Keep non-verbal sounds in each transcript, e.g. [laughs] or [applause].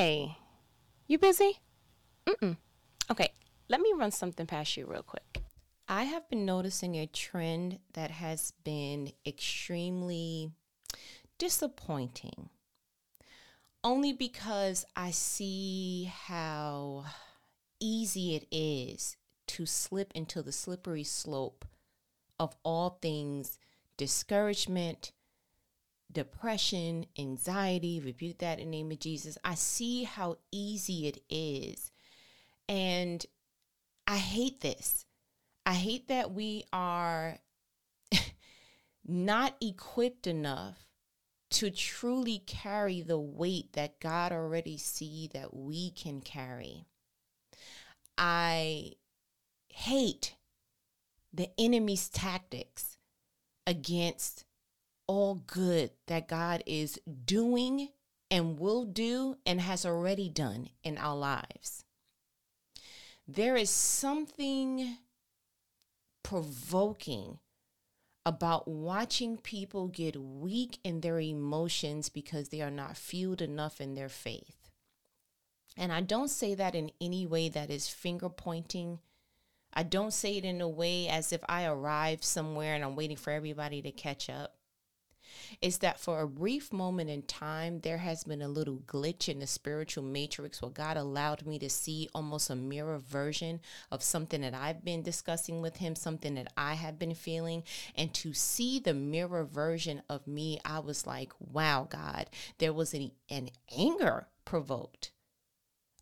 Hey, you busy? Mm-mm. Okay, let me run something past you real quick. I have been noticing a trend that has been extremely disappointing. Only because I see how easy it is to slip into the slippery slope of all things discouragement, depression, anxiety, rebuke that in the name of Jesus. I see how easy it is. And I hate this. I hate that we are [laughs] not equipped enough to truly carry the weight that God already see that we can carry. I hate the enemy's tactics against all good that God is doing and will do and has already done in our lives. There is something provoking about watching people get weak in their emotions because they are not fueled enough in their faith. And I don't say that in any way that is finger pointing. I don't say it in a way as if I arrived somewhere and I'm waiting for everybody to catch up is that for a brief moment in time, there has been a little glitch in the spiritual matrix where God allowed me to see almost a mirror version of something that I've been discussing with Him, something that I have been feeling. And to see the mirror version of me, I was like, wow, God, there was an, an anger provoked.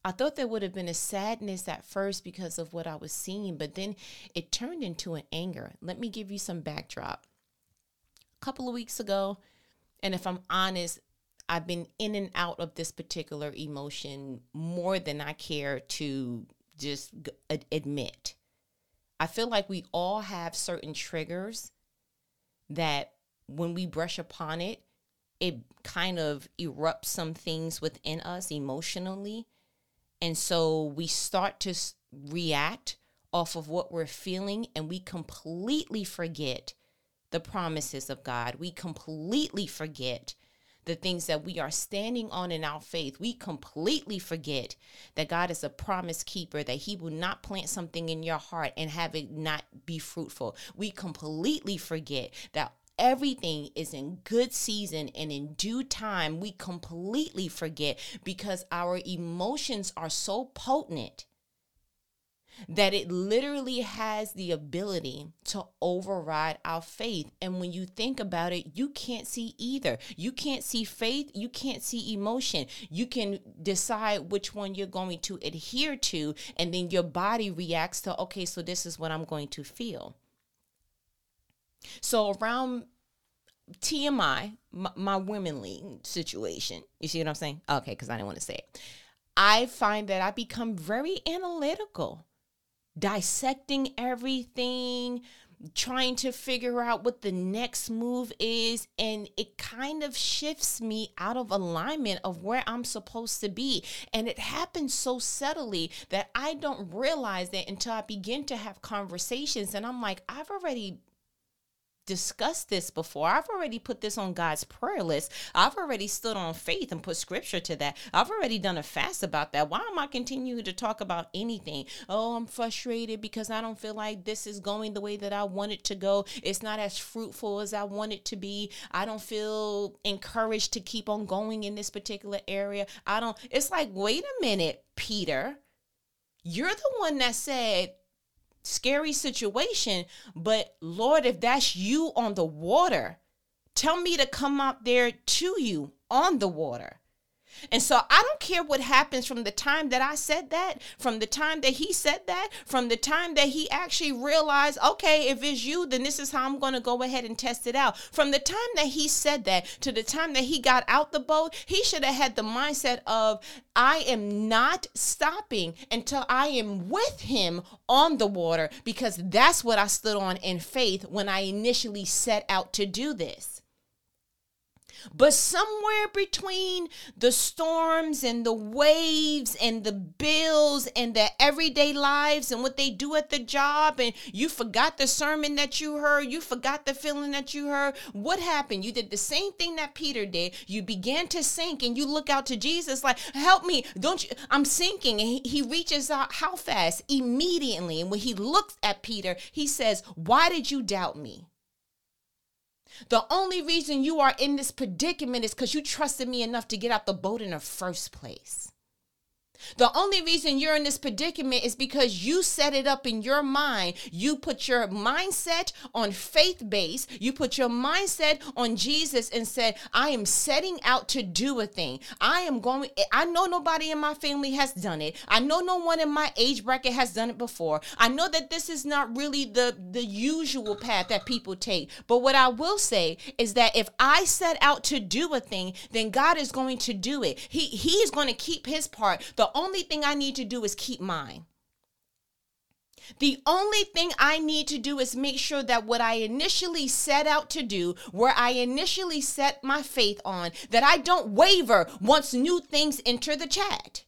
I thought there would have been a sadness at first because of what I was seeing, but then it turned into an anger. Let me give you some backdrop couple of weeks ago. And if I'm honest, I've been in and out of this particular emotion more than I care to just admit. I feel like we all have certain triggers that when we brush upon it, it kind of erupts some things within us emotionally. And so we start to react off of what we're feeling and we completely forget the promises of God. We completely forget the things that we are standing on in our faith. We completely forget that God is a promise keeper, that He will not plant something in your heart and have it not be fruitful. We completely forget that everything is in good season and in due time. We completely forget because our emotions are so potent that it literally has the ability to override our faith. And when you think about it, you can't see either. You can't see faith, you can't see emotion. You can decide which one you're going to adhere to, and then your body reacts to, okay, so this is what I'm going to feel. So around TMI, my, my situation, you see what I'm saying? Okay, because I didn't want to say it. I find that I become very analytical dissecting everything, trying to figure out what the next move is and it kind of shifts me out of alignment of where I'm supposed to be. And it happens so subtly that I don't realize that until I begin to have conversations and I'm like I've already discussed this before. I've already put this on God's prayer list. I've already stood on faith and put scripture to that. I've already done a fast about that. Why am I continuing to talk about anything? Oh, I'm frustrated because I don't feel like this is going the way that I want it to go. It's not as fruitful as I want it to be. I don't feel encouraged to keep on going in this particular area. I don't, it's like, wait a minute, Peter. You're the one that said scary situation. But Lord, if that's you on the water, tell me to come out there to you on the water. And so I don't care what happens from the time that I said that, from the time that he said that, from the time that he actually realized, okay, if it's you, then this is how I'm going to go ahead and test it out. From the time that he said that to the time that he got out the boat, he should have had the mindset of, I am not stopping until I am with him on the water because that's what I stood on in faith when I initially set out to do this. But somewhere between the storms and the waves and the bills and the everyday lives and what they do at the job, and you forgot the sermon that you heard, you forgot the feeling that you heard, what happened? You did the same thing that Peter did. You began to sink and you look out to Jesus like, Help me, don't you? I'm sinking. And he, he reaches out how fast? Immediately. And when he looks at Peter, he says, Why did you doubt me? The only reason you are in this predicament is because you trusted me enough to get out the boat in the first place. The only reason you're in this predicament is because you set it up in your mind. You put your mindset on faith base. You put your mindset on Jesus and said, I am setting out to do a thing. I am going, I know nobody in my family has done it. I know no one in my age bracket has done it before. I know that this is not really the, the usual path that people take. But what I will say is that if I set out to do a thing, then God is going to do it. He, he is going to keep his part. The only thing I need to do is keep mine. The only thing I need to do is make sure that what I initially set out to do, where I initially set my faith on, that I don't waver once new things enter the chat.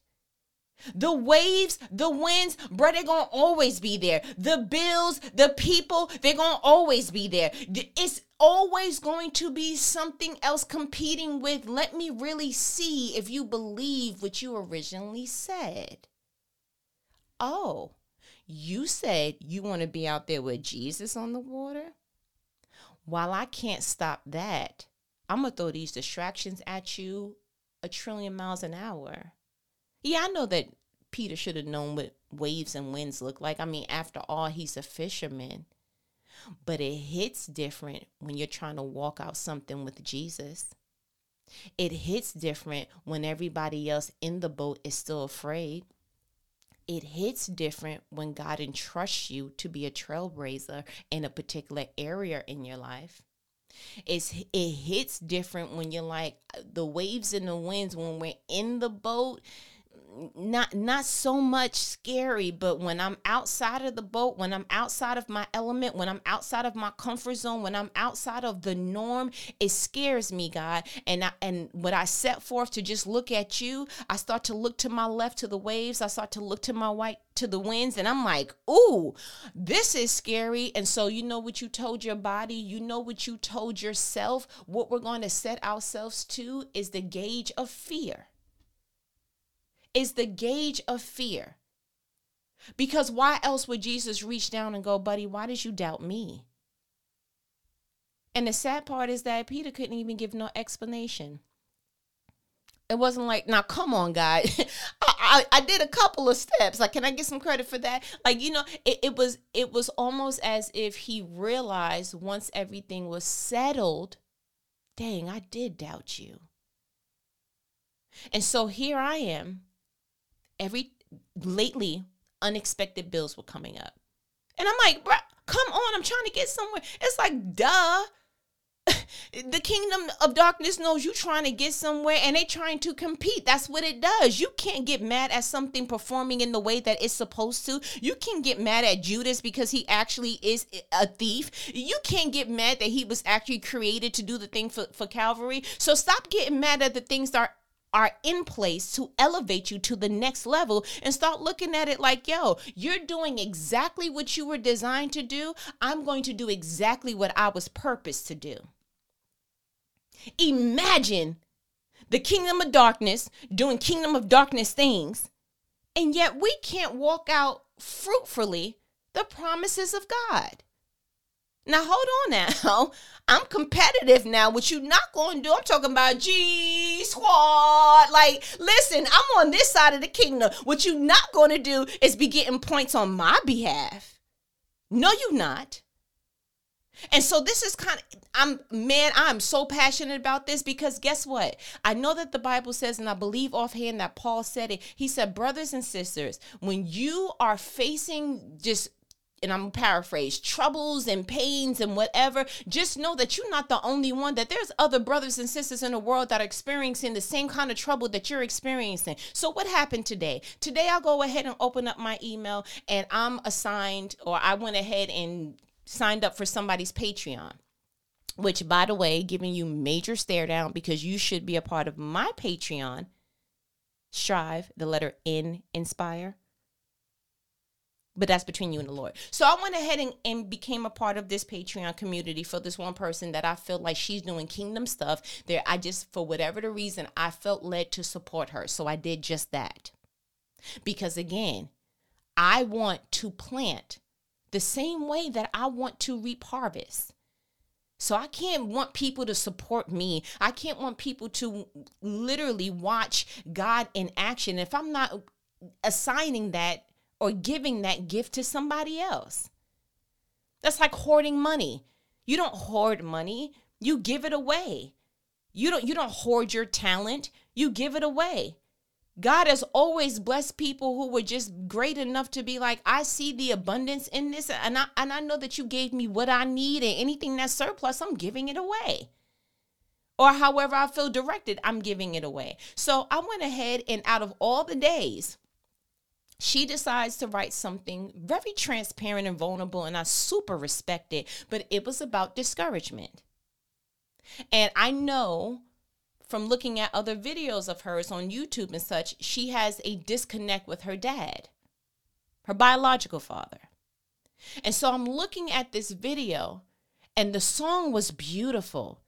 The waves, the winds, bro, they're gonna always be there. The bills, the people, they're gonna always be there. It's always going to be something else competing with. Let me really see if you believe what you originally said. Oh, you said you want to be out there with Jesus on the water? While I can't stop that, I'm to throw these distractions at you a trillion miles an hour. Yeah, I know that Peter should have known what waves and winds look like. I mean, after all, he's a fisherman. But it hits different when you're trying to walk out something with Jesus. It hits different when everybody else in the boat is still afraid. It hits different when God entrusts you to be a trailblazer in a particular area in your life. It's it hits different when you're like the waves and the winds when we're in the boat not not so much scary but when i'm outside of the boat when i'm outside of my element when i'm outside of my comfort zone when i'm outside of the norm it scares me god. And I, and when i set forth to just look at you i start to look to my left to the waves. I start to look to my right to the winds. And i'm like ooh this is scary. And so you know what you told your body. You know what you told yourself. What we're going to set ourselves to is the gauge of fear is the gauge of fear. Because why else would Jesus reach down and go, buddy, why did you doubt me? And the sad part is that Peter couldn't even give no explanation. It wasn't like, now come on, God. [laughs] I, I, I, did a couple of steps. Like, can I get some credit for that? Like, you know, it, it was it was almost as if he realized once everything was settled, dang, I did doubt you. And so here I am every lately unexpected bills were coming up. And I'm like, bro, come on, I'm trying to get somewhere. It's like, duh. [laughs] the kingdom of darkness knows you trying to get somewhere and they trying to compete. That's what it does. You can't get mad at something performing in the way that it's supposed to. You can get mad at Judas because he actually is a thief. You can't get mad that he was actually created to do the thing for, for Calvary. So stop getting mad at the things that are are in place to elevate you to the next level and start looking at it like, yo, you're doing exactly what you were designed to do. I'm going to do exactly what I was purposed to do. Imagine the kingdom of darkness doing kingdom of darkness things, and yet we can't walk out fruitfully the promises of God. Now hold on now. [laughs] I'm competitive now. What you not going to do? I'm talking about G squad. Like, listen, I'm on this side of the kingdom. What you not going to do is be getting points on my behalf. No, you not. And so this is kind of I'm man, I'm so passionate about this because guess what? I know that the Bible says, and I believe offhand that Paul said it. He said, brothers and sisters, when you are facing just and I'm paraphrase troubles and pains and whatever, just know that you're not the only one, that there's other brothers and sisters in the world that are experiencing the same kind of trouble that you're experiencing. So, what happened today? Today, I'll go ahead and open up my email and I'm assigned, or I went ahead and signed up for somebody's Patreon. which by the way, giving you major stare down because you should be a part of my Patreon. Strive, the letter N, inspire. But that's between you and the Lord. So I went ahead and, and became a part of this Patreon community for this one person that I feel like she's doing kingdom stuff. There, I just, for whatever the reason, I felt led to support her. So I did just that. Because again, I want to plant the same way that I want to reap harvest. So I can't want people to support me. I can't want people to literally watch God in action if I'm not assigning that or giving that gift to somebody else. That's like hoarding money. You don't hoard money, you give it away. You don't you don't hoard your talent, you give it away. God has always blessed people who were just great enough to be like, I see the abundance in this, and I and I know that you gave me what I need, and anything that's surplus, I'm giving it away. Or however I feel directed, I'm giving it away. So I went ahead and out of all the days, she decides to write something very transparent and vulnerable, and I super respect it. But it was about discouragement. And I know from looking at other videos of hers on YouTube and such, she has a disconnect with her dad, her biological father. And so I'm looking at this video, and the song was beautiful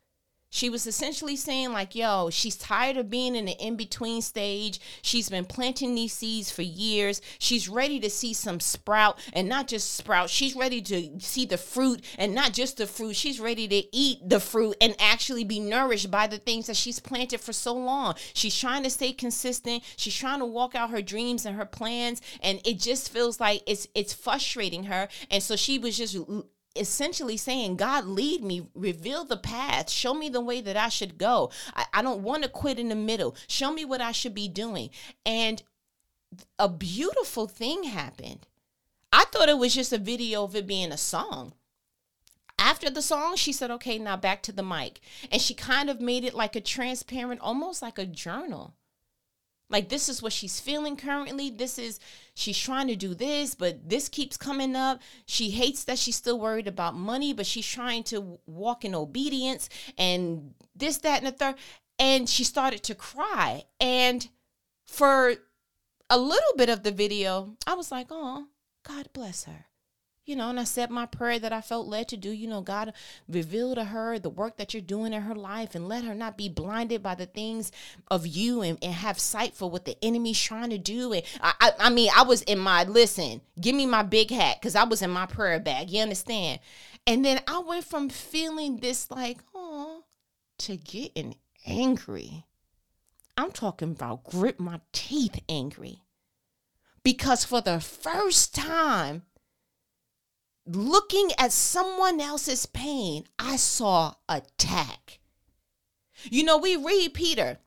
she was essentially saying like yo she's tired of being in the in-between stage. She's been planting these seeds for years. She's ready to see some sprout and not just sprout. She's ready to see the fruit and not just the fruit. She's ready to eat the fruit and actually be nourished by the things that she's planted for so long. She's trying to stay consistent. She's trying to walk out her dreams and her plans. And it just feels like it's it's frustrating her. And so she was just essentially saying, God, lead me, reveal the path, show me the way that I should go. I, I don't want to quit in the middle. Show me what I should be doing. And a beautiful thing happened. I thought it was just a video of it being a song. After the song, she said, okay, now back to the mic. And she kind of made it like a transparent, almost like a journal. Like this is what she's feeling currently. This is she's trying to do this, but this keeps coming up. She hates that she's still worried about money, but she's trying to walk in obedience and this, that, and the third. And she started to cry. And for a little bit of the video, I was like, oh, God bless her you know, and I said my prayer that I felt led to do. You know, God reveal to her the work that you're doing in her life and let her not be blinded by the things of you and, and have sight for what the enemy's trying to do. And I, I, I mean, I was in my, listen, give me my big hat because I was in my prayer bag. You understand? And then I went from feeling this like, oh, to getting angry. I'm talking about grip my teeth angry. Because for the first time, looking at someone else's pain, I saw attack. You know, we read Peter.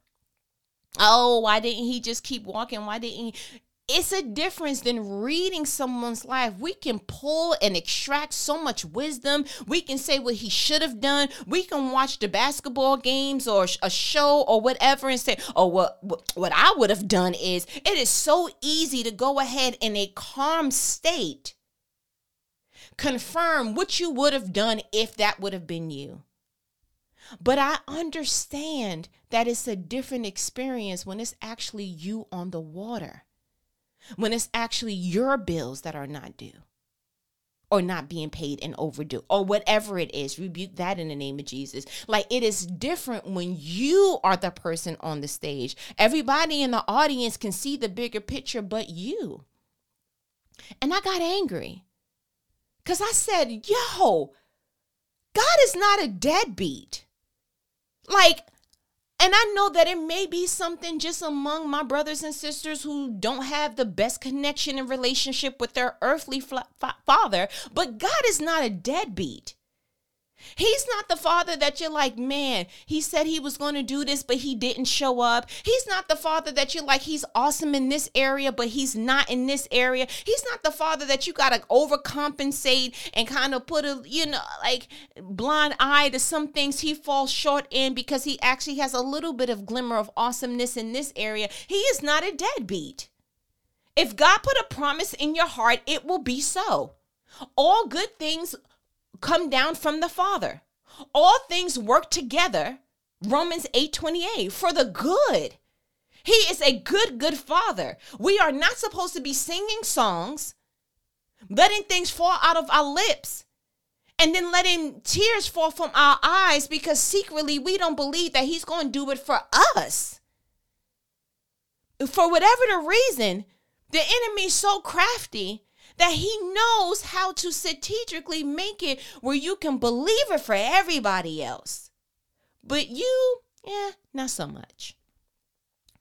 Oh, why didn't he just keep walking? Why didn't he? It's a difference than reading someone's life. We can pull and extract so much wisdom. We can say what he should have done. We can watch the basketball games or a show or whatever and say, "Oh, what what I would have done is." It is so easy to go ahead in a calm state confirm what you would have done if that would have been you. But I understand that it's a different experience when it's actually you on the water, when it's actually your bills that are not due or not being paid and overdue or whatever it is. Rebuke that in the name of Jesus. Like it is different when you are the person on the stage. Everybody in the audience can see the bigger picture but you. And I got angry. Because I said, yo, God is not a deadbeat. Like, and I know that it may be something just among my brothers and sisters who don't have the best connection and relationship with their earthly father, but God is not a deadbeat. He's not the father that you're like, man, he said he was going to do this, but he didn't show up. He's not the father that you're like, he's awesome in this area, but he's not in this area. He's not the father that you got to overcompensate and kind of put a, you know, like blind eye to some things he falls short in because he actually has a little bit of glimmer of awesomeness in this area. He is not a deadbeat. If God put a promise in your heart, it will be so. All good things come down from the Father. All things work together, Romans 8 28, for the good. He is a good, good father. We are not supposed to be singing songs, letting things fall out of our lips, and then letting tears fall from our eyes because secretly we don't believe that He's going to do it for us. For whatever the reason, the enemy is so crafty that he knows how to strategically make it where you can believe it for everybody else. But you, yeah, not so much.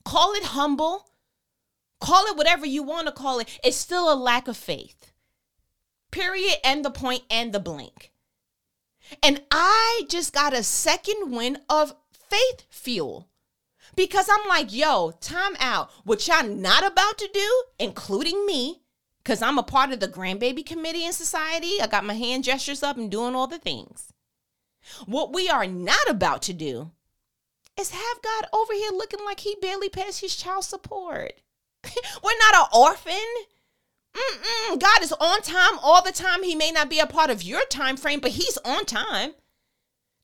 Call it humble, call it whatever you want to call it. It's still a lack of faith. Period. And the point and the blank. And I just got a second wind of faith fuel because I'm like, yo, time out. What y'all not about to do, including me, because I'm a part of the grandbaby committee in society. I got my hand gestures up and doing all the things. What we are not about to do is have God over here looking like he barely pays his child support. [laughs] We're not an orphan. Mm-mm. God is on time all the time. He may not be a part of your time frame, but he's on time.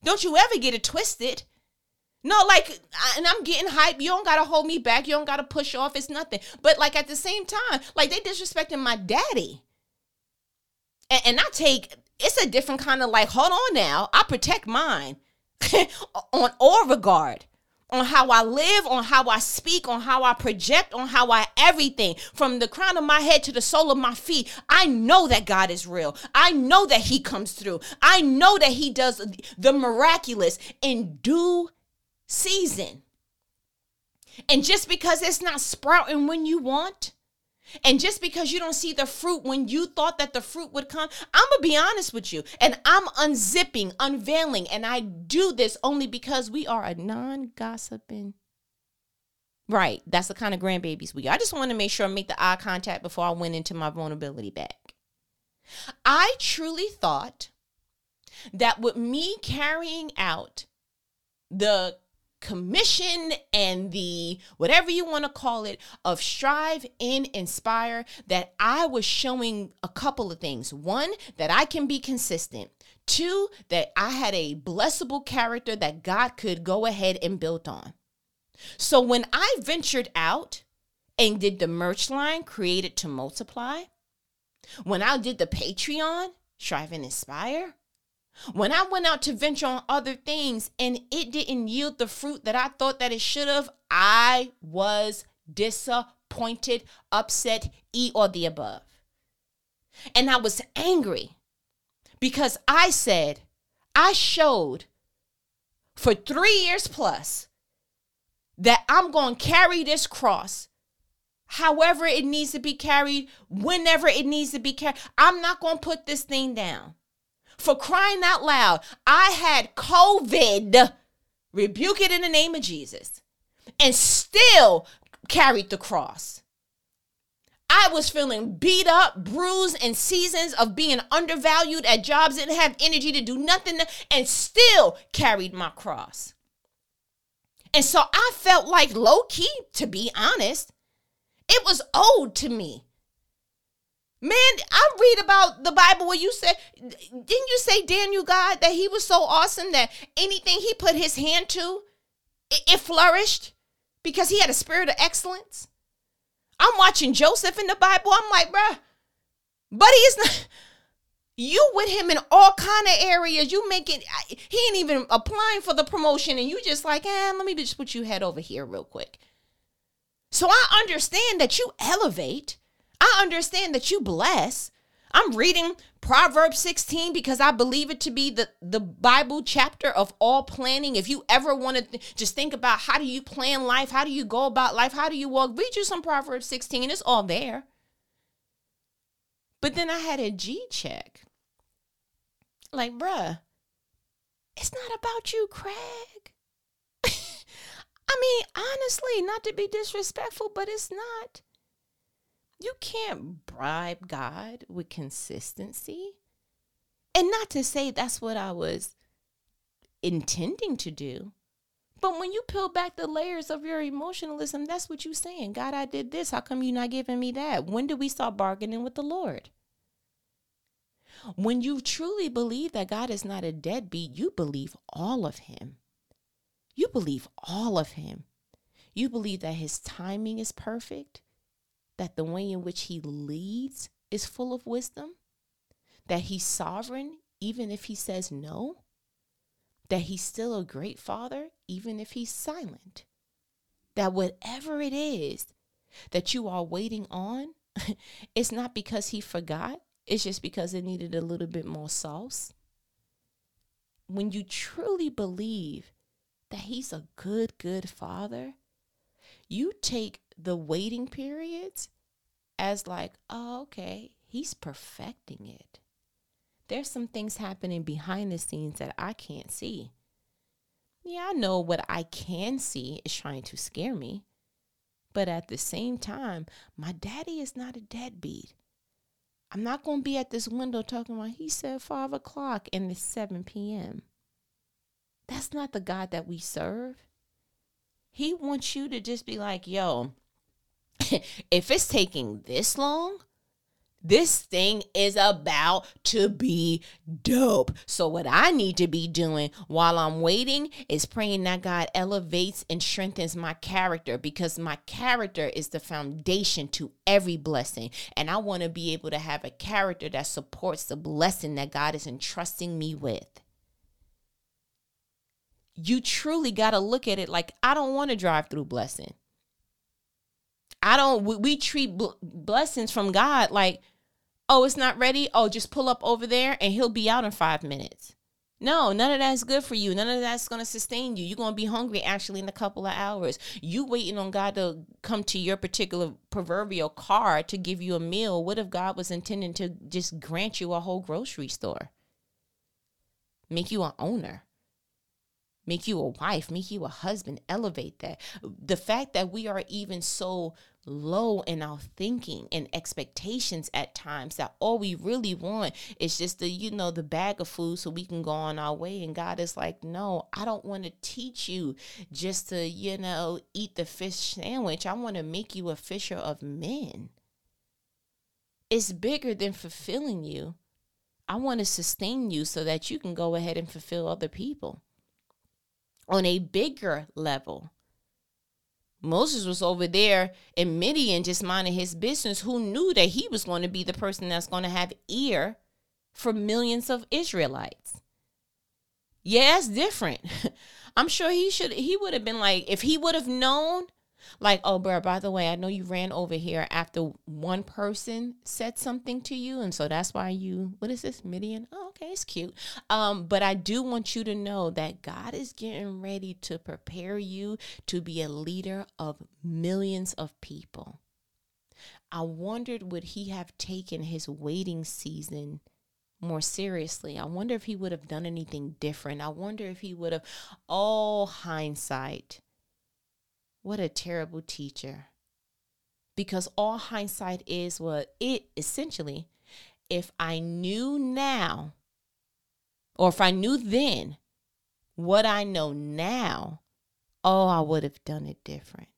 Don't you ever get it twisted. No, like, and I'm getting hype. You don't gotta hold me back. You don't gotta push off. It's nothing. But like at the same time, like they disrespecting my daddy. And, and I take it's a different kind of like, hold on now. I protect mine [laughs] on all regard. On how I live, on how I speak, on how I project, on how I everything from the crown of my head to the sole of my feet. I know that God is real. I know that He comes through. I know that He does the miraculous in due season. And just because it's not sprouting when you want, and just because you don't see the fruit when you thought that the fruit would come, I'm going to be honest with you. And I'm unzipping, unveiling. And I do this only because we are a non gossiping. Right. That's the kind of grandbabies we are. I just want to make sure I make the eye contact before I went into my vulnerability bag. I truly thought that with me carrying out the commission and the whatever you want to call it of strive in inspire that i was showing a couple of things. One that i can be consistent. Two that i had a blessable character that god could go ahead and build on. So when i ventured out and did the merch line created to multiply when i did the patreon strive and inspire when I went out to venture on other things and it didn't yield the fruit that I thought that it should have, I was disappointed, upset, e or the above. And I was angry because I said, I showed for three years plus that I'm going to carry this cross however it needs to be carried, whenever it needs to be carried. I'm not going to put this thing down. For crying out loud, I had COVID. Rebuke it in the name of Jesus. And still carried the cross. I was feeling beat up, bruised, and seasons of being undervalued at jobs, didn't have energy to do nothing, and still carried my cross. And so I felt like low key, to be honest, it was owed to me. Man, I read about the Bible where you said, didn't you say Daniel God that he was so awesome that anything he put his hand to, it, it flourished because he had a spirit of excellence? I'm watching Joseph in the Bible. I'm like, bruh, but he's not. You with him in all kind of areas. You making he ain't even applying for the promotion, and you just like, eh, let me just put you head over here real quick. So I understand that you elevate I understand that you bless. I'm reading Proverbs 16 because I believe it to be the, the Bible chapter of all planning. If you ever want to th- just think about how do you plan life, how do you go about life, how do you walk, read you some Proverbs 16. It's all there. But then I had a G check. Like, bruh, it's not about you, Craig. [laughs] I mean, honestly, not to be disrespectful, but it's not. You can't bribe God with consistency. And not to say that's what I was intending to do. But when you peel back the layers of your emotionalism, that's what you're saying. God, I did this. How come you're not giving me that? When did we start bargaining with the Lord? When you truly believe that God is not a deadbeat, you believe all of Him. You believe all of Him. You believe that His timing is perfect, that the way in which He leads is full of wisdom, that He's sovereign even if He says no, that He's still a great Father even if He's silent, that whatever it is that you are waiting on, [laughs] it's not because He forgot, it's just because it needed a little bit more sauce. When you truly believe that He's a good, good Father, you take the waiting periods as like, oh, okay, He's perfecting it. There's some things happening behind the scenes that I can't see. Yeah, I know what I can see is trying to scare me. But at the same time, my daddy is not a deadbeat. I'm not going to be at this window talking about, he said five o'clock and it's 7 p.m. That's not the God that we serve. He wants you to just be like, yo, [coughs] if it's taking this long, this thing is about to be dope. So, what I need to be doing while I'm waiting is praying that God elevates and strengthens my character because my character is the foundation to every blessing. And I want to be able to have a character that supports the blessing that God is entrusting me with. You truly got to look at it like I don't want to drive through blessing. I don't, we, we treat bl- blessings from God like, oh, it's not ready. Oh, just pull up over there and he'll be out in five minutes. No, none of that's good for you. None of that's going to sustain you. You're going to be hungry actually in a couple of hours. You waiting on God to come to your particular proverbial car to give you a meal. What if God was intending to just grant you a whole grocery store? Make you an owner make you a wife, make you a husband, elevate that. The fact that we are even so low in our thinking and expectations at times that all we really want is just the you know the bag of food so we can go on our way. And God is like no I don't want to teach you just to you know eat the fish sandwich. I want to make you a fisher of men. It's bigger than fulfilling you. I want to sustain you so that you can go ahead and fulfill other people on a bigger level. Moses was over there in Midian just minding his business. Who knew that he was going to be the person that's going to have ear for millions of Israelites? Yeah, it's different. [laughs] I'm sure he should he would have been like if he would have known like, oh, bro, by the way, I know you ran over here after one person said something to you. And so that's why you, what is this, Midian? Oh, okay, it's cute. Um, but I do want you to know that God is getting ready to prepare you to be a leader of millions of people. I wondered would he have taken his waiting season more seriously. I wonder if he would have done anything different. I wonder if he would have, all hindsight, what a terrible teacher. Because all hindsight is what it essentially, if I knew now, or if I knew then what I know now, oh, I would have done it different.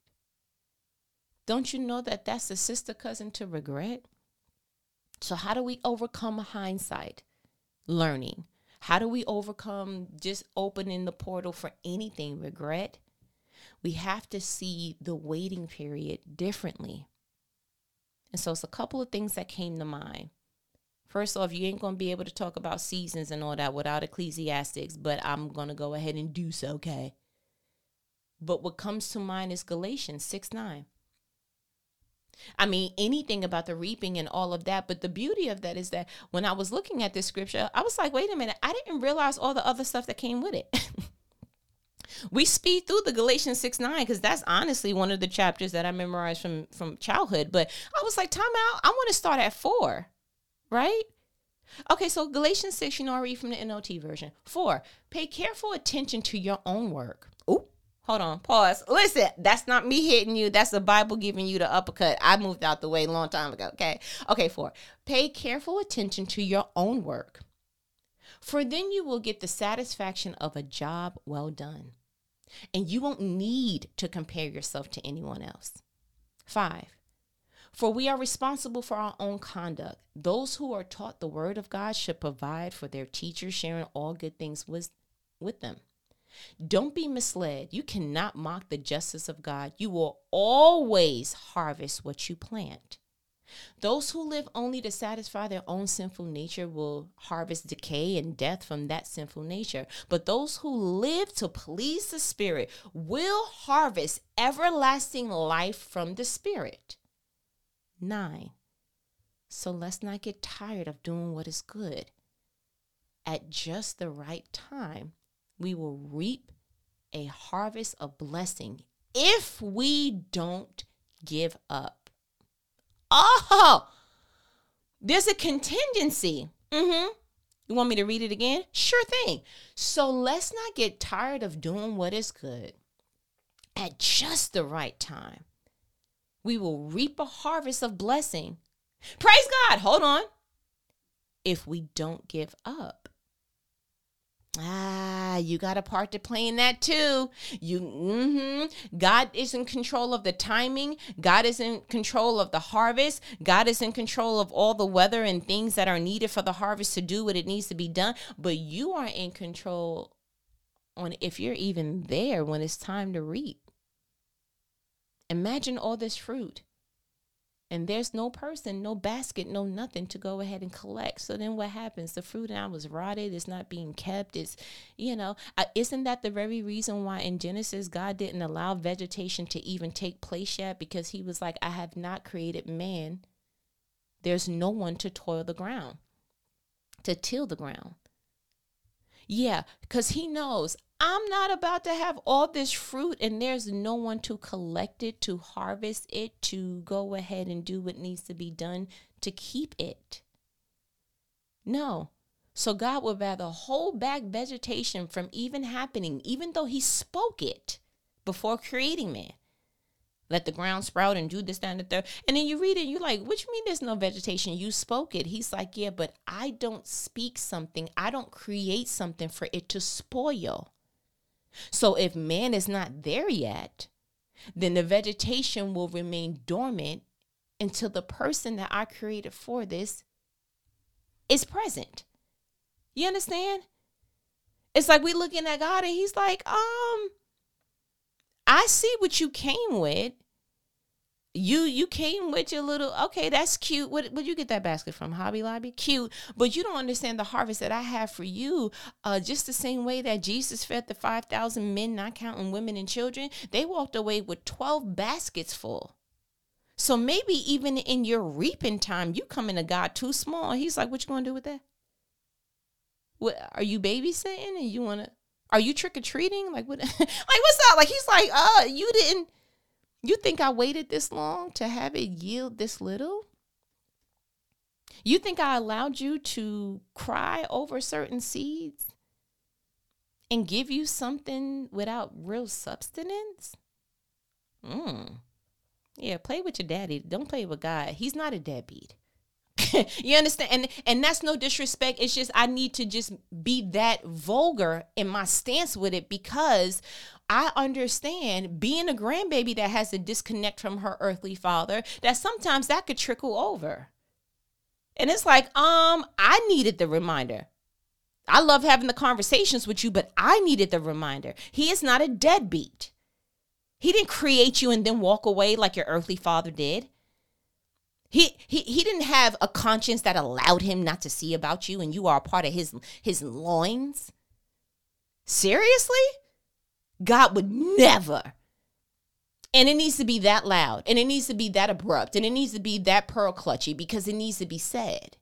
Don't you know that that's a sister cousin to regret? So, how do we overcome hindsight? Learning. How do we overcome just opening the portal for anything? Regret we have to see the waiting period differently. And so it's a couple of things that came to mind. First off, you ain't going to be able to talk about seasons and all that without Ecclesiastics, but I'm going to go ahead and do so, okay? But what comes to mind is Galatians 6 9. I mean, anything about the reaping and all of that. But the beauty of that is that when I was looking at this scripture, I was like, wait a minute, I didn't realize all the other stuff that came with it. [laughs] we speed through the Galatians 6 9 because that's honestly one of the chapters that I memorized from from childhood. But I was like, time out. I want to start at four, right? Okay, so Galatians 6, you know, I read from the NLT version. Four, pay careful attention to your own work. Oh, hold on, pause. Listen, that's not me hitting you. That's the Bible giving you the uppercut. I moved out the way a long time ago. Okay. Okay, four, pay careful attention to your own work. For then you will get the satisfaction of a job well done and you won't need to compare yourself to anyone else. Five, For we are responsible for our own conduct. Those who are taught the word of God should provide for their teachers, sharing all good things with, with them. Don't be misled. You cannot mock the justice of God. You will always harvest what you plant. Those who live only to satisfy their own sinful nature will harvest decay and death from that sinful nature. But those who live to please the Spirit will harvest everlasting life from the Spirit. 9. So let's not get tired of doing what is good. At just the right time, we will reap a harvest of blessing if we don't give up. Oh, there's a contingency. Mm-hmm. You want me to read it again? Sure thing. So let's not get tired of doing what is good at just the right time. We will reap a harvest of blessing. Praise God. Hold on. If we don't give up. You got a part to play in that too. You, mm-hmm. God is in control of the timing. God is in control of the harvest. God is in control of all the weather and things that are needed for the harvest to do what it needs to be done. But you are in control on if you're even there when it's time to reap. Imagine all this fruit and there's no person, no basket, no nothing to go ahead and collect. So then what happens? The fruit now was rotted. It's not being kept. It's, you know, isn't that the very reason why in Genesis God didn't allow vegetation to even take place yet? Because he was like, I have not created man. There's no one to toil the ground, to till the ground. Yeah, because he knows I'm not about to have all this fruit and there's no one to collect it, to harvest it, to go ahead and do what needs to be done to keep it. No. So God would rather hold back vegetation from even happening, even though He spoke it before creating man let the ground sprout and do this, that, and the third. And then you read it, and you're like, what you mean there's no vegetation? You spoke it. He's like, yeah, but I don't speak something. I don't create something for it to spoil. So if man is not there yet, then the vegetation will remain dormant until the person that I created for this is present. You understand? It's like we looking at God and he's like, um, I see what you came with you you came with your little okay that's cute. What would you get that basket from? Hobby lobby? Cute. But you don't understand the harvest that i have for you uh just the same way that jesus fed the 5000 men not counting women and children. They walked away with 12 baskets full. So maybe even in your reaping time you coming to god too small. He's like what you gonna do with that? What are you babysitting and you want to are you trick-or-treating? Like what [laughs] like what's up? Like he's like uh you didn't you think I waited this long to have it yield this little? You think I allowed you to cry over certain seeds and give you something without real substance? Mm. Yeah, play with your daddy. Don't play with God. He's not a deadbeat. [laughs] you understand? And and that's no disrespect. It's just I need to just be that vulgar in my stance with it because I understand being a grandbaby that has a disconnect from her earthly father, that sometimes that could trickle over. And it's like, um, I needed the reminder. I love having the conversations with you, but I needed the reminder. He is not a deadbeat. He didn't create you and then walk away like your earthly father did. He, he he didn't have a conscience that allowed him not to see about you and you are a part of his his loins. Seriously? God would never. And it needs to be that loud and it needs to be that abrupt and it needs to be that pearl clutchy because it needs to be said.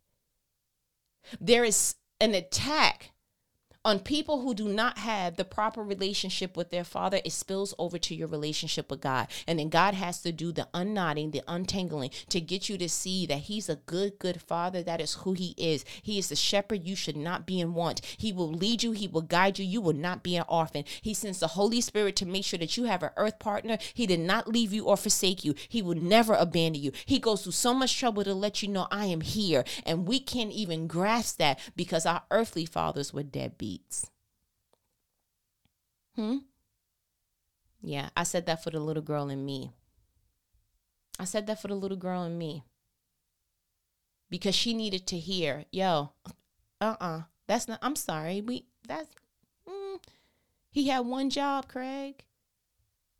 There is an attack on people who do not have the proper relationship with their father, it spills over to your relationship with God. And then God has to do the unknotting, the untangling to get you to see that He's a good, good father. That is who He is. He is the shepherd. You should not be in want. He will lead you, He will guide you. You will not be an orphan. He sends the Holy Spirit to make sure that you have an earth partner. He did not leave you or forsake you. He will never abandon you. He goes through so much trouble to let you know, I am here. And we can't even grasp that because our earthly fathers were deadbeats beats. Hmm? Yeah, I said that for the little girl in me. I said that for the little girl in me because she needed to hear, yo, uh uh-uh, uh, that's not, I'm sorry. We, that's, mm. he had one job, Craig,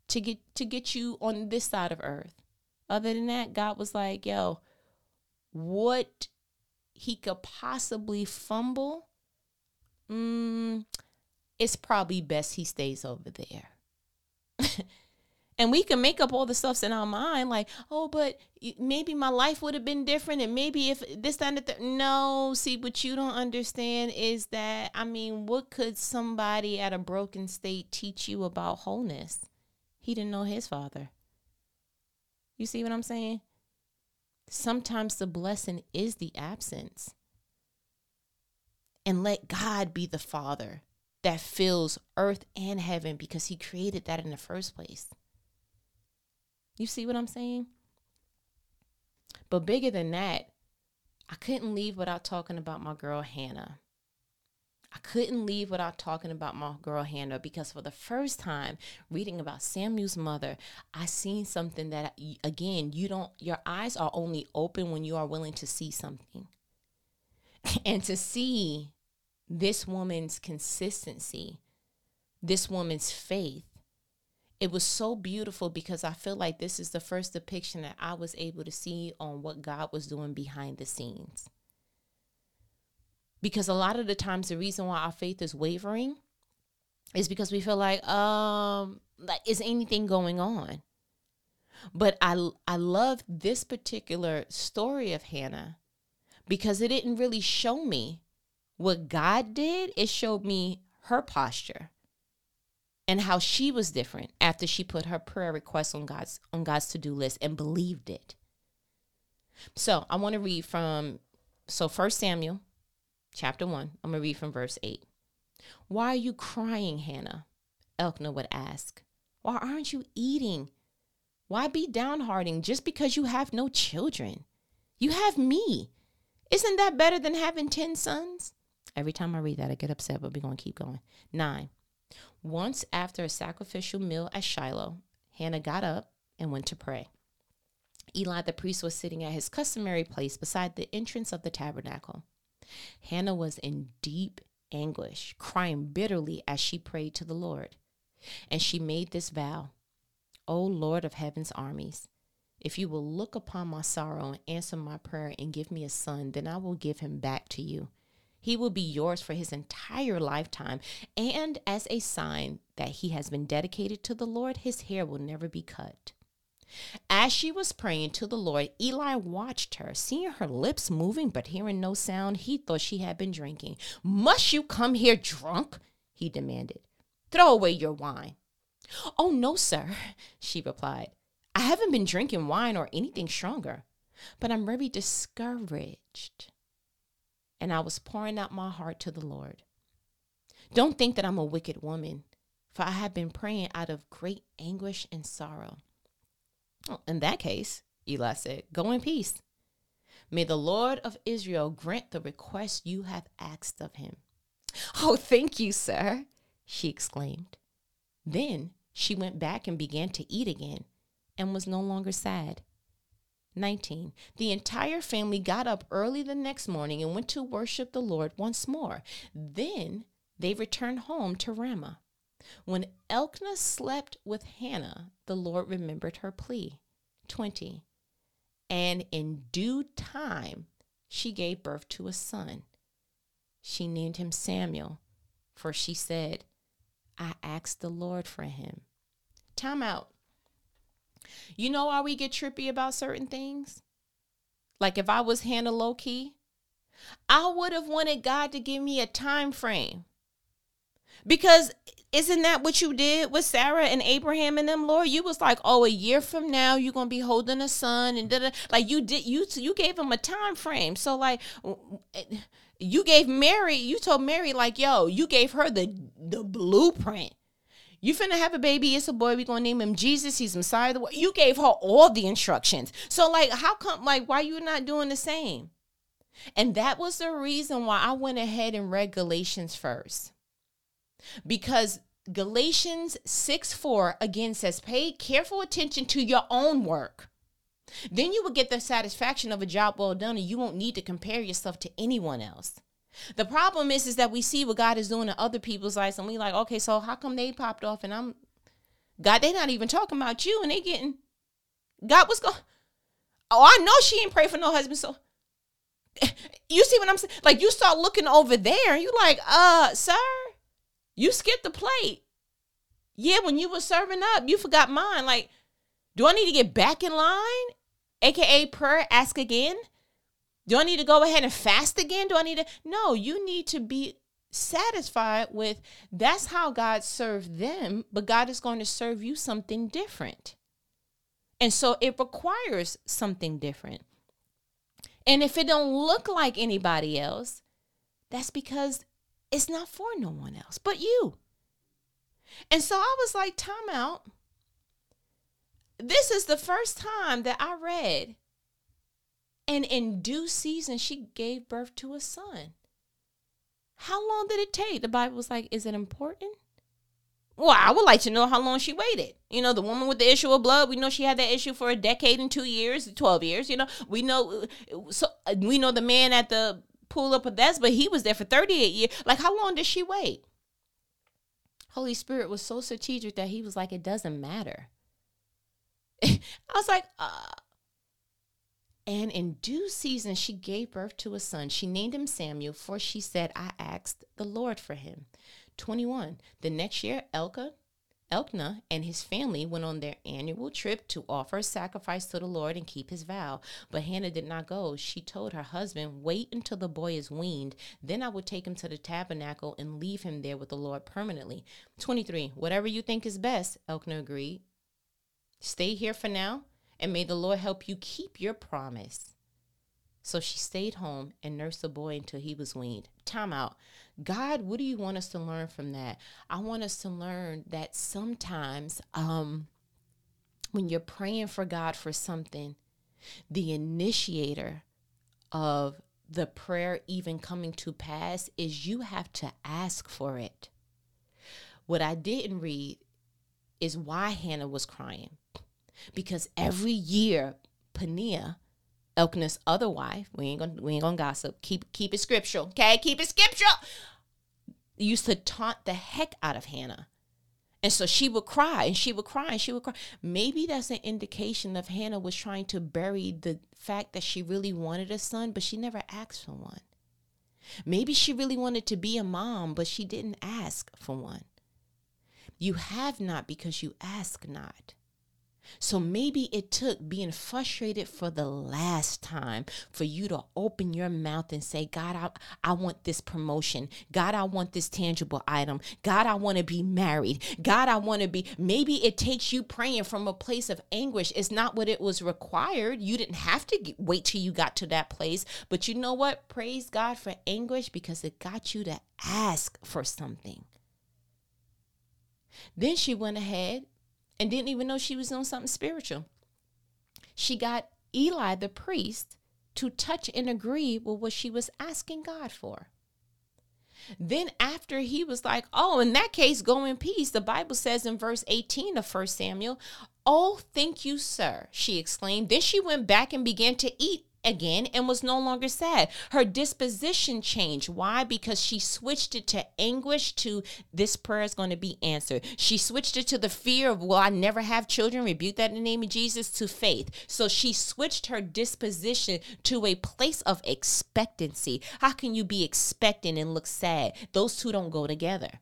to get, to get you on this side of earth. Other than that, God was like, yo, what he could possibly fumble, mm, it's probably best he stays over there. [laughs] and we can make up all the stuffs in our mind like oh but maybe my life would have been different and maybe if this time that no see what you don't understand is that i mean what could somebody at a broken state teach you about wholeness? He didn't know his father. You see what i'm saying? Sometimes the blessing is the absence and let god be the father that fills earth and heaven because he created that in the first place you see what I'm saying? But bigger than that, I couldn't leave without talking about my girl Hannah. I couldn't leave without talking about my girl Hannah because for the first time reading about Samuel's mother, I seen something that again, you don't your eyes are only open when you are willing to see something. [laughs] and to see this woman's consistency, this woman's faith, it was so beautiful because I feel like this is the first depiction that I was able to see on what God was doing behind the scenes. Because a lot of the times the reason why our faith is wavering is because we feel like um like is anything going on? But I I love this particular story of Hannah because it didn't really show me what God did, it showed me her posture and how she was different after she put her prayer request on God's on God's to-do list and believed it. So, I want to read from so First Samuel chapter 1. I'm going to read from verse 8. Why are you crying, Hannah? Elkanah would ask. Why aren't you eating? Why be downhearted just because you have no children? You have me. Isn't that better than having 10 sons? Every time I read that, I get upset, but we're going to keep going. Nine. Once after a sacrificial meal at Shiloh, Hannah got up and went to pray. Eli the priest was sitting at his customary place beside the entrance of the tabernacle. Hannah was in deep anguish, crying bitterly as she prayed to the Lord. And she made this vow O Lord of heaven's armies, if you will look upon my sorrow and answer my prayer and give me a son, then I will give him back to you he will be yours for his entire lifetime. And as a sign that he has been dedicated to the Lord, his hair will never be cut. As she was praying to the Lord, Eli watched her. Seeing her lips moving but hearing no sound, he thought she had been drinking. Must you come here drunk? he demanded. Throw away your wine. Oh, no, sir, she replied. I haven't been drinking wine or anything stronger, but I'm very discouraged and I was pouring out my heart to the Lord. Don't think that I'm a wicked woman, for I have been praying out of great anguish and sorrow. Well, in that case, Eli said, Go in peace. May the Lord of Israel grant the request you have asked of him. Oh, thank you, sir, she exclaimed. Then she went back and began to eat again and was no longer sad. 19. The entire family got up early the next morning and went to worship the Lord once more. Then they returned home to Ramah. When Elkanah slept with Hannah, the Lord remembered her plea. 20. And in due time, she gave birth to a son. She named him Samuel, for she said, I asked the Lord for him. Time out. You know why we get trippy about certain things? Like if I was Hannah low key, I would have wanted God to give me a time frame. Because isn't that what you did with Sarah and Abraham and them, Lord? You was like, oh, a year from now you're gonna be holding a son, and da like you did. You you gave him a time frame. So like, you gave Mary. You told Mary like, yo, you gave her the the blueprint. You finna have a baby. It's a boy. We gonna name him Jesus. He's Messiah. You gave her all the instructions. So like, how come? Like, why you not doing the same? And that was the reason why I went ahead and read Galatians first, because Galatians 6 4 again says, pay careful attention to your own work, Then you will get the satisfaction of a job well done and you won't need to compare yourself to anyone else. The problem is is that we see what God is doing in other people's lives and we like, okay, so how come they popped off and I'm God, they not even talking about you and they getting God what's going Oh, I know she ain't pray for no husband, so [laughs] you see what I'm saying? Like you start looking over there and you like, uh, sir, you skipped the plate. Yeah, when you were serving up, you forgot mine. Like, do I need to get back in line? AKA prayer, ask again. Do I need to go ahead and fast again? Do I need to? No, you need to be satisfied with that's how God served them, but God is going to serve you something different. And so it requires something different. And if it don't look like anybody else, that's because it's not for no one else but you. And so I was like, time out. This is the first time that I read, and in due season, she gave birth to a son. How long did it take? The Bible was like, is it important? Well, I would like to know how long she waited. You know, the woman with the issue of blood, we know she had that issue for a decade and two years, 12 years. You know, we know, so we know the man at the pool of Bethesda, but he was there for 38 years. Like, how long did she wait? Holy Spirit was so strategic that he was like, it doesn't matter. [laughs] I was like, uh. And in due season, she gave birth to a son. She named him Samuel, for she said, I asked the Lord for him. 21. The next year, Elka, Elkanah and his family went on their annual trip to offer a sacrifice to the Lord and keep his vow. But Hannah did not go. She told her husband, Wait until the boy is weaned. Then I will take him to the tabernacle and leave him there with the Lord permanently. 23. Whatever you think is best, Elkanah agreed. Stay here for now, and may the Lord help you keep your promise. So she stayed home and nursed the boy until he was weaned. Time out. God, what do you want us to learn from that? I want us to learn that sometimes um, when you're praying for God for something, the initiator of the prayer even coming to pass is you have to ask for it. What I didn't read is why Hannah was crying. Because every year, Pania, Elkanah's other wife, we ain't gonna we ain't gonna gossip. Keep keep it scriptural, okay? Keep it scriptural. Used to taunt the heck out of Hannah. And so she would cry and she would cry and she would cry. Maybe that's an indication of Hannah was trying to bury the fact that she really wanted a son, but she never asked for one. Maybe she really wanted to be a mom, but she didn't ask for one. You have not because you ask not. So maybe it took being frustrated for the last time for you to open your mouth and say, God, I, I want this promotion. God, I want this tangible item. God, I want to be married. God, I want to be. Maybe it takes you praying from a place of anguish. It's not what it was required. You didn't have to get, wait till you got to that place. But you know what? Praise God for anguish because it got you to ask for something. Then she went ahead and didn't even know she was doing something spiritual. She got Eli, the priest, to touch and agree with what she was asking God for. Then, after he was like, Oh, in that case, go in peace, the Bible says in verse 18 of 1 Samuel, Oh, thank you, sir, she exclaimed. Then she went back and began to eat again and was no longer sad. Her disposition changed. Why? Because she switched it to anguish to this prayer is going to be answered. She switched it to the fear of, well, I never have children, rebuke that in the name of Jesus, to faith. So she switched her disposition to a place of expectancy. How can you be expecting and look sad? Those two don't go together.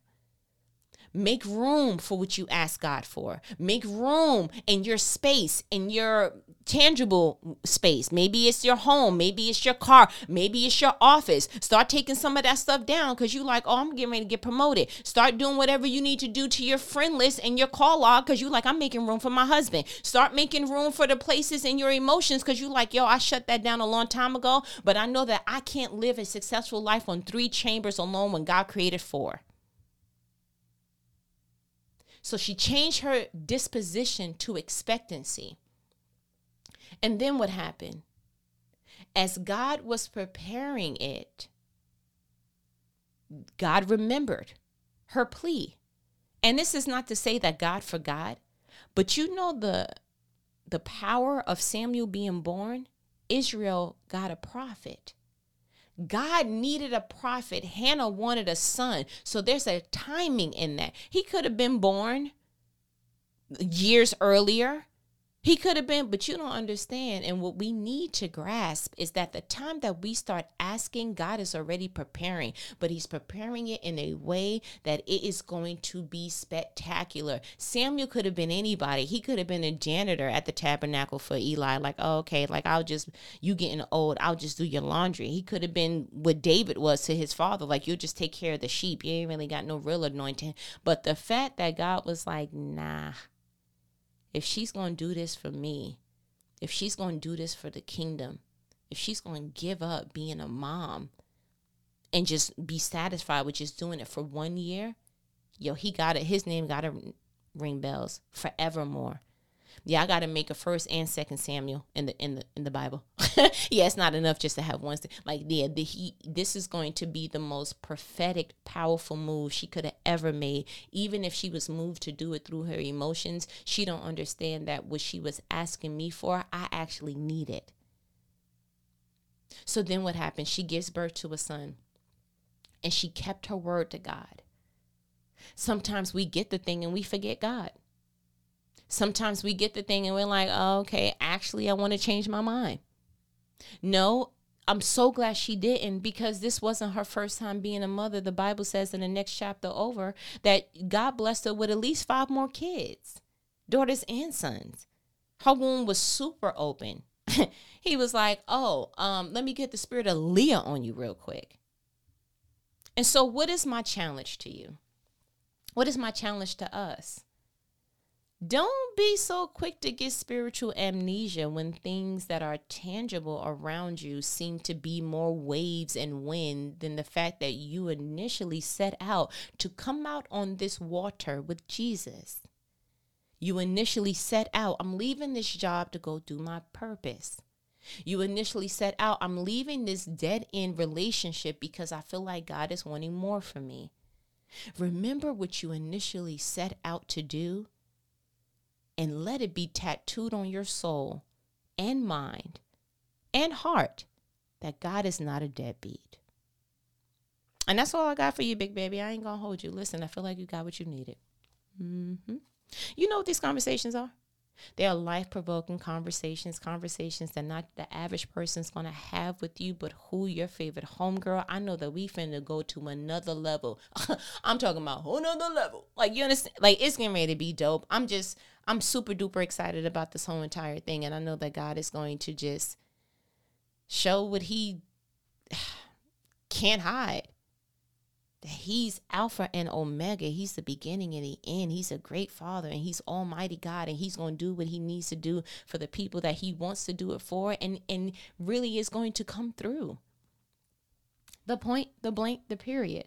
Make room for what you ask God for. Make room in your space, in your tangible space. Maybe it's your home, maybe it's your car, maybe it's your office. Start taking some of that stuff down because you like, oh, I'm getting ready to get promoted. Start doing whatever you need to do to your friend list and your call log because you like, I'm making room for my husband. Start making room for the places in your emotions because you like, yo, I shut that down a long time ago, but I know that I can't live a successful life on three chambers alone when God created four. So she changed her disposition to expectancy. And then what happened? As God was preparing it, God remembered her plea. And this is not to say that God forgot, but you know the the power of Samuel being born, Israel got a prophet. God needed a prophet. Hannah wanted a son. So there's a timing in that. He could have been born years earlier. He could have been, but you don't understand. And what we need to grasp is that the time that we start asking, God is already preparing, but He's preparing it in a way that it is going to be spectacular. Samuel could have been anybody. He could have been a janitor at the tabernacle for Eli, like, oh, okay, like I'll just, you getting old, I'll just do your laundry. He could have been what David was to his father, like, you'll just take care of the sheep. You ain't really got no real anointing. But the fact that God was like, nah if she's going to do this for me, if she's going to do this for the kingdom, if she's going to give up being a mom and just be satisfied with just doing it for one year, yo, he got it. His name got to ring bells forevermore yeah, I got to make a first and second Samuel in the in the in the Bible. [laughs] yeah, it's not enough just to have one. Like, yeah, the, he this is going to be the most prophetic, powerful move she could have ever made. Even if she was moved to do it through her emotions, she don't understand that what she was asking me for, I actually need it. So then what happened? She gives birth to a son, and she kept her word to God. Sometimes we get the thing and we forget God sometimes we get the thing and we're like, oh, okay, actually, I want to change my mind. No, I'm so glad she didn't because this wasn't her first time being a mother. The Bible says in the next chapter over that God blessed her with at least five more kids, daughters and sons. Her womb was super open. [laughs] he was like, oh, um, let me get the spirit of Leah on you real quick. And so, what is my challenge to you? What is my challenge to us? Don't be so quick to get spiritual amnesia when things that are tangible around you seem to be more waves and wind than the fact that you initially set out to come out on this water with Jesus. You initially set out, I'm leaving this job to go do my purpose. You initially set out, I'm leaving this dead end relationship because I feel like God is wanting more from me. Remember what you initially set out to do and let it be tattooed on your soul and mind and heart that God is not a deadbeat. And that's all I got for you, big baby. I ain't gonna hold you. Listen, I feel like you got what you needed. Mm-hmm. You know what these conversations are? They are life provoking conversations, conversations that not the average person's gonna have with you, but who your favorite homegirl. I know that we finna go to another level. [laughs] I'm talking about whole another level. Like you understand? Like it's getting ready to be dope. I'm just I'm super duper excited about this whole entire thing, and I know that God is going to just show what He [sighs] can't hide that he's Alpha and Omega. He's the beginning and the end. He's a great father and he's Almighty God and he's going to do what he needs to do for the people that he wants to do it for and, and really is going to come through. The point, the blank, the period.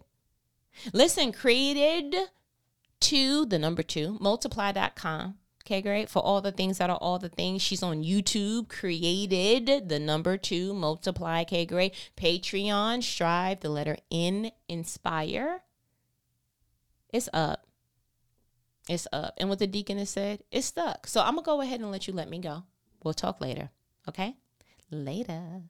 Listen, created to the number two, multiply.com Okay, great. For all the things that are all the things, she's on YouTube, created the number two, multiply. Okay, great. Patreon, strive, the letter N, inspire. It's up. It's up. And what the deacon has said, it's stuck. So I'm going to go ahead and let you let me go. We'll talk later. Okay? Later.